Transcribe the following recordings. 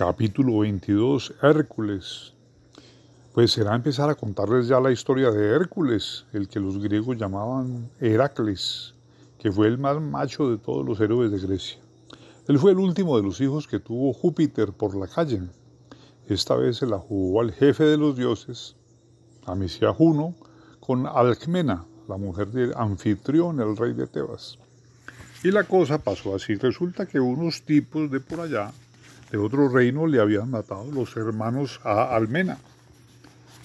Capítulo 22. Hércules. Pues será empezar a contarles ya la historia de Hércules, el que los griegos llamaban Heracles, que fue el más macho de todos los héroes de Grecia. Él fue el último de los hijos que tuvo Júpiter por la calle. Esta vez se la jugó al jefe de los dioses, a Mesía Juno, con Alcmena, la mujer de Anfitrión, el rey de Tebas. Y la cosa pasó así. Resulta que unos tipos de por allá, de otro reino, le habían matado los hermanos a Almena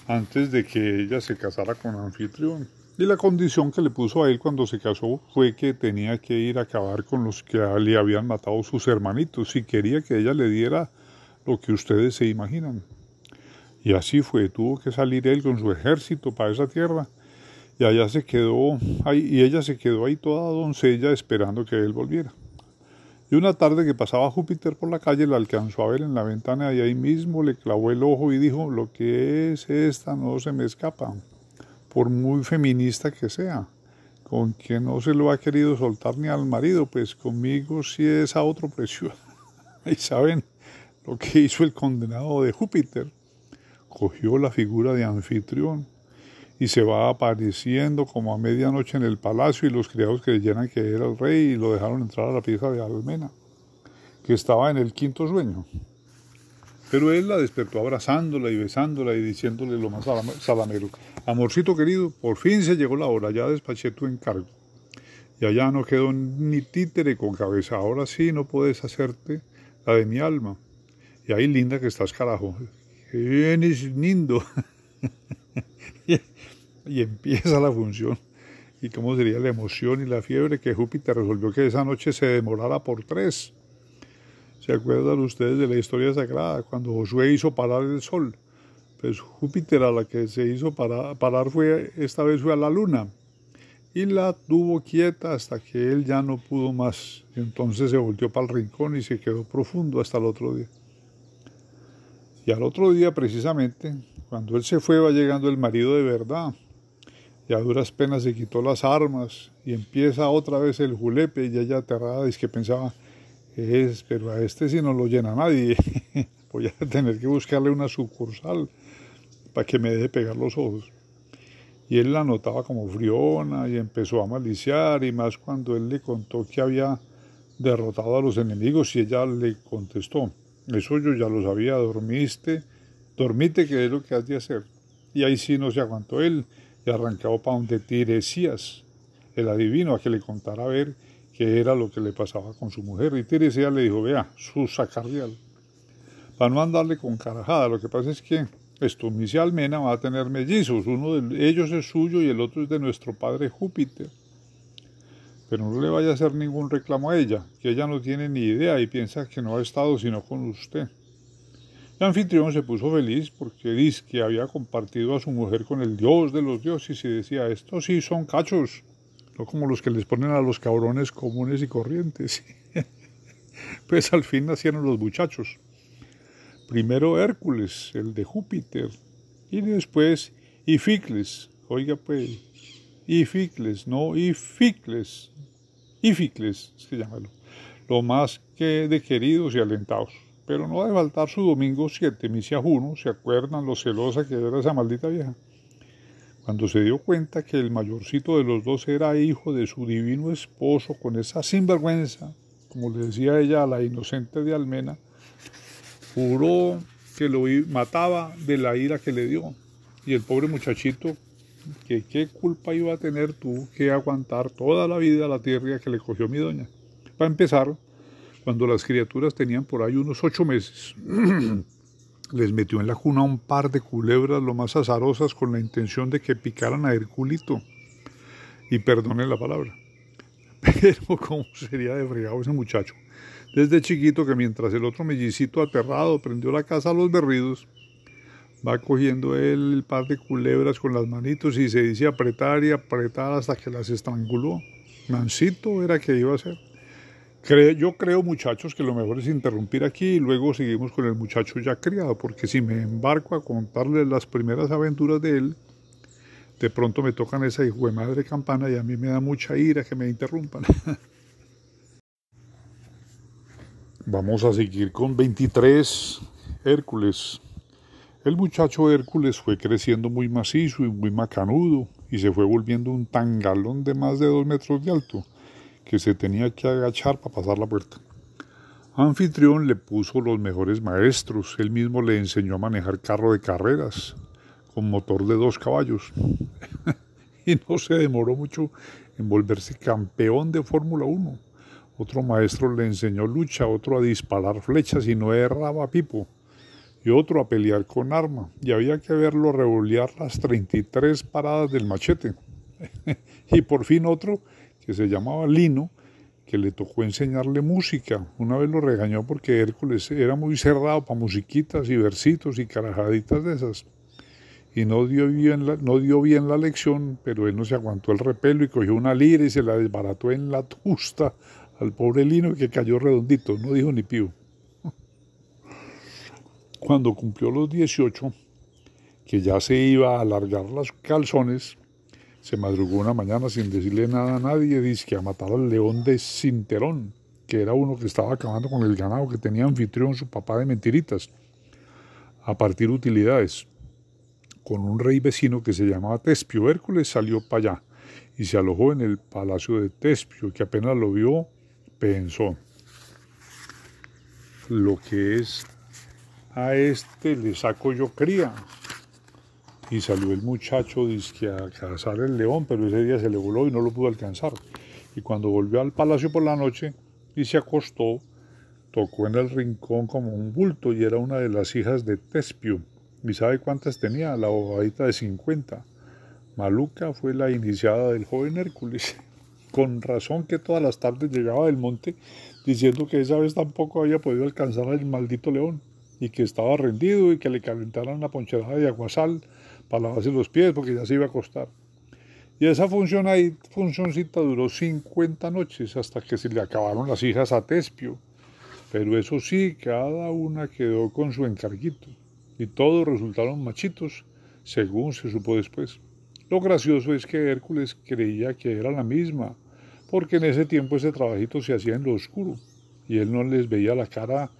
antes de que ella se casara con Anfitrión. Y la condición que le puso a él cuando se casó fue que tenía que ir a acabar con los que le habían matado sus hermanitos y quería que ella le diera lo que ustedes se imaginan. Y así fue, tuvo que salir él con su ejército para esa tierra y allá se quedó ahí, y ella se quedó ahí toda doncella esperando que él volviera. Y una tarde que pasaba Júpiter por la calle la alcanzó a ver en la ventana y ahí mismo le clavó el ojo y dijo, lo que es esta no se me escapa, por muy feminista que sea, con quien no se lo ha querido soltar ni al marido, pues conmigo sí es a otro precio. y saben lo que hizo el condenado de Júpiter, cogió la figura de anfitrión y se va apareciendo como a medianoche en el palacio y los criados creyeran que era el rey y lo dejaron entrar a la pieza de Almena, que estaba en el quinto sueño. Pero él la despertó abrazándola y besándola y diciéndole lo más salamero, amorcito querido, por fin se llegó la hora, ya despaché tu encargo. Y allá no quedó ni títere con cabeza, ahora sí no puedes hacerte la de mi alma. Y ahí linda que estás, carajo. Bien es lindo. y empieza la función. ¿Y cómo sería la emoción y la fiebre que Júpiter resolvió que esa noche se demorara por tres? ¿Se acuerdan ustedes de la historia sagrada cuando Josué hizo parar el sol? Pues Júpiter a la que se hizo parar, parar fue, esta vez fue a la luna y la tuvo quieta hasta que él ya no pudo más. Entonces se volteó para el rincón y se quedó profundo hasta el otro día. Y al otro día, precisamente, cuando él se fue, va llegando el marido de verdad, y a duras penas se quitó las armas y empieza otra vez el julepe y ella aterrada dice que pensaba, es, pero a este si no lo llena nadie, voy a tener que buscarle una sucursal para que me deje pegar los ojos. Y él la notaba como friona y empezó a maliciar y más cuando él le contó que había derrotado a los enemigos y ella le contestó, eso yo ya lo sabía, dormiste, dormite que es lo que has de hacer. Y ahí sí no se aguantó él y arrancado para donde Tiresías, el adivino, a que le contara a ver qué era lo que le pasaba con su mujer. Y Tiresías le dijo, vea, su sacardial. Para no andarle con carajada, lo que pasa es que esto, Misia Almena va a tener mellizos, uno de ellos es suyo y el otro es de nuestro padre Júpiter. Pero no le vaya a hacer ningún reclamo a ella, que ella no tiene ni idea y piensa que no ha estado sino con usted. El anfitrión se puso feliz porque dice que había compartido a su mujer con el dios de los dioses y decía, estos sí son cachos, no como los que les ponen a los cabrones comunes y corrientes. pues al fin nacieron los muchachos. Primero Hércules, el de Júpiter, y después Ificles, oiga pues, Ificles, no Ificles, Ificles, es que llámalo, lo más que de queridos y alentados. Pero no ha de faltar su domingo 7, misia Juno, ¿se acuerdan lo celosa que era esa maldita vieja? Cuando se dio cuenta que el mayorcito de los dos era hijo de su divino esposo, con esa sinvergüenza, como le decía ella a la inocente de Almena, juró que lo mataba de la ira que le dio. Y el pobre muchachito, que qué culpa iba a tener, tuvo que aguantar toda la vida la tierra que le cogió mi doña. Para empezar, cuando las criaturas tenían por ahí unos ocho meses, les metió en la cuna un par de culebras lo más azarosas con la intención de que picaran a Herculito. Y perdonen la palabra. Pero cómo sería de fregado ese muchacho. Desde chiquito que mientras el otro mellicito aterrado prendió la casa a los berridos, va cogiendo él el par de culebras con las manitos y se dice apretar y apretar hasta que las estranguló. Mansito era que iba a ser yo creo, muchachos, que lo mejor es interrumpir aquí y luego seguimos con el muchacho ya criado, porque si me embarco a contarles las primeras aventuras de él, de pronto me tocan esa hijo de madre campana y a mí me da mucha ira que me interrumpan. Vamos a seguir con 23 Hércules. El muchacho Hércules fue creciendo muy macizo y muy macanudo y se fue volviendo un tangalón de más de dos metros de alto que se tenía que agachar para pasar la puerta. Anfitrión le puso los mejores maestros, él mismo le enseñó a manejar carro de carreras con motor de dos caballos y no se demoró mucho en volverse campeón de Fórmula 1 otro maestro le enseñó lucha, otro a disparar flechas y no erraba pipo, y otro a pelear con arma, y había que verlo revolear las 33 paradas del machete. y por fin otro, que se llamaba Lino, que le tocó enseñarle música. Una vez lo regañó porque Hércules era muy cerrado para musiquitas y versitos y carajaditas de esas. Y no dio, bien la, no dio bien la lección, pero él no se aguantó el repelo y cogió una lira y se la desbarató en la tusta al pobre Lino que cayó redondito, no dijo ni pío. Cuando cumplió los 18, que ya se iba a alargar los calzones, se madrugó una mañana sin decirle nada a nadie, dice que a matar al león de Cinterón, que era uno que estaba acabando con el ganado que tenía anfitrión su papá de mentiritas, a partir utilidades. Con un rey vecino que se llamaba Tespio, Hércules salió para allá y se alojó en el palacio de Tespio, que apenas lo vio, pensó, lo que es a este le saco yo cría. Y salió el muchacho dizque, a cazar el león, pero ese día se le voló y no lo pudo alcanzar. Y cuando volvió al palacio por la noche y se acostó, tocó en el rincón como un bulto y era una de las hijas de Tespio. ¿Y sabe cuántas tenía? La bobadita de 50. Maluca fue la iniciada del joven Hércules con razón que todas las tardes llegaba del monte diciendo que esa vez tampoco había podido alcanzar al maldito león y que estaba rendido y que le calentaran la poncherada de aguasal para lavarse los pies porque ya se iba a acostar. Y esa función ahí, funcioncita duró 50 noches hasta que se le acabaron las hijas a Tespio. Pero eso sí, cada una quedó con su encarguito y todos resultaron machitos, según se supo después. Lo gracioso es que Hércules creía que era la misma, porque en ese tiempo ese trabajito se hacía en lo oscuro y él no les veía la cara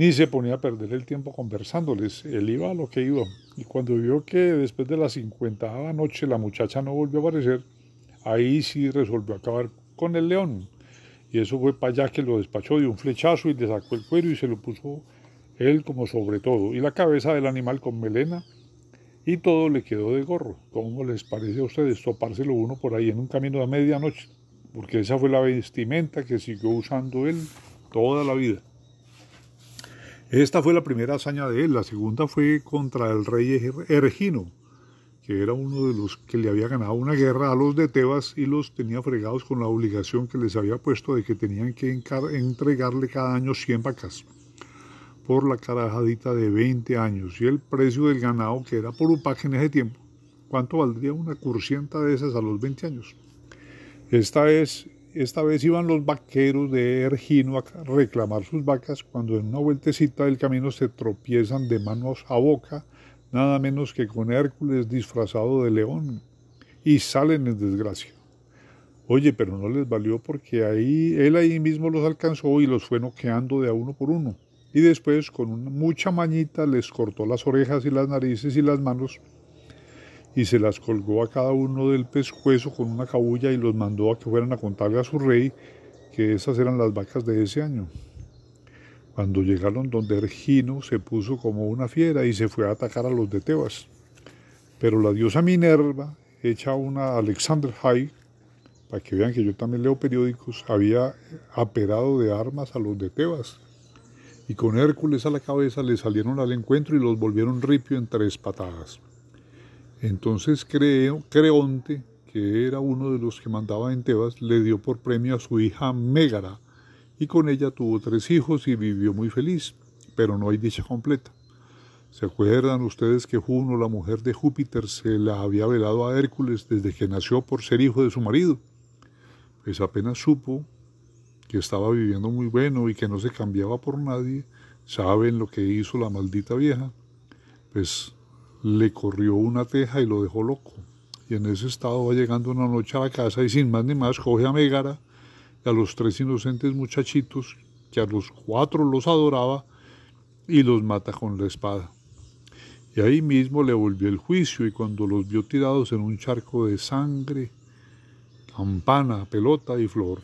ni se ponía a perder el tiempo conversándoles, él iba a lo que iba. Y cuando vio que después de la cincuenta noche la muchacha no volvió a aparecer, ahí sí resolvió acabar con el león. Y eso fue para allá que lo despachó de un flechazo y le sacó el cuero y se lo puso él como sobre todo. Y la cabeza del animal con melena y todo le quedó de gorro. ¿Cómo les parece a ustedes topárselo uno por ahí en un camino de medianoche? porque esa fue la vestimenta que siguió usando él toda la vida. Esta fue la primera hazaña de él, la segunda fue contra el rey Ergino, que era uno de los que le había ganado una guerra a los de Tebas y los tenía fregados con la obligación que les había puesto de que tenían que entregarle cada año 100 vacas por la carajadita de 20 años y el precio del ganado que era por upaje en ese tiempo. ¿Cuánto valdría una cursienta de esas a los 20 años? Esta vez, esta vez iban los vaqueros de Ergino a reclamar sus vacas cuando en una vueltecita del camino se tropiezan de manos a boca, nada menos que con Hércules disfrazado de león, y salen en desgracia. Oye, pero no les valió porque ahí él ahí mismo los alcanzó y los fue noqueando de a uno por uno. Y después, con mucha mañita, les cortó las orejas y las narices y las manos y se las colgó a cada uno del pescuezo con una cabulla y los mandó a que fueran a contarle a su rey que esas eran las vacas de ese año. Cuando llegaron donde Ergino se puso como una fiera y se fue a atacar a los de Tebas. Pero la diosa Minerva, hecha una Alexander High, para que vean que yo también leo periódicos, había aperado de armas a los de Tebas. Y con Hércules a la cabeza le salieron al encuentro y los volvieron ripio en tres patadas. Entonces Creonte, que era uno de los que mandaba en Tebas, le dio por premio a su hija Mégara, y con ella tuvo tres hijos y vivió muy feliz, pero no hay dicha completa. ¿Se acuerdan ustedes que Juno, la mujer de Júpiter, se la había velado a Hércules desde que nació por ser hijo de su marido? Pues apenas supo que estaba viviendo muy bueno y que no se cambiaba por nadie, saben lo que hizo la maldita vieja. Pues le corrió una teja y lo dejó loco. Y en ese estado va llegando una noche a la casa y sin más ni más coge a Megara y a los tres inocentes muchachitos que a los cuatro los adoraba y los mata con la espada. Y ahí mismo le volvió el juicio y cuando los vio tirados en un charco de sangre, campana, pelota y flor,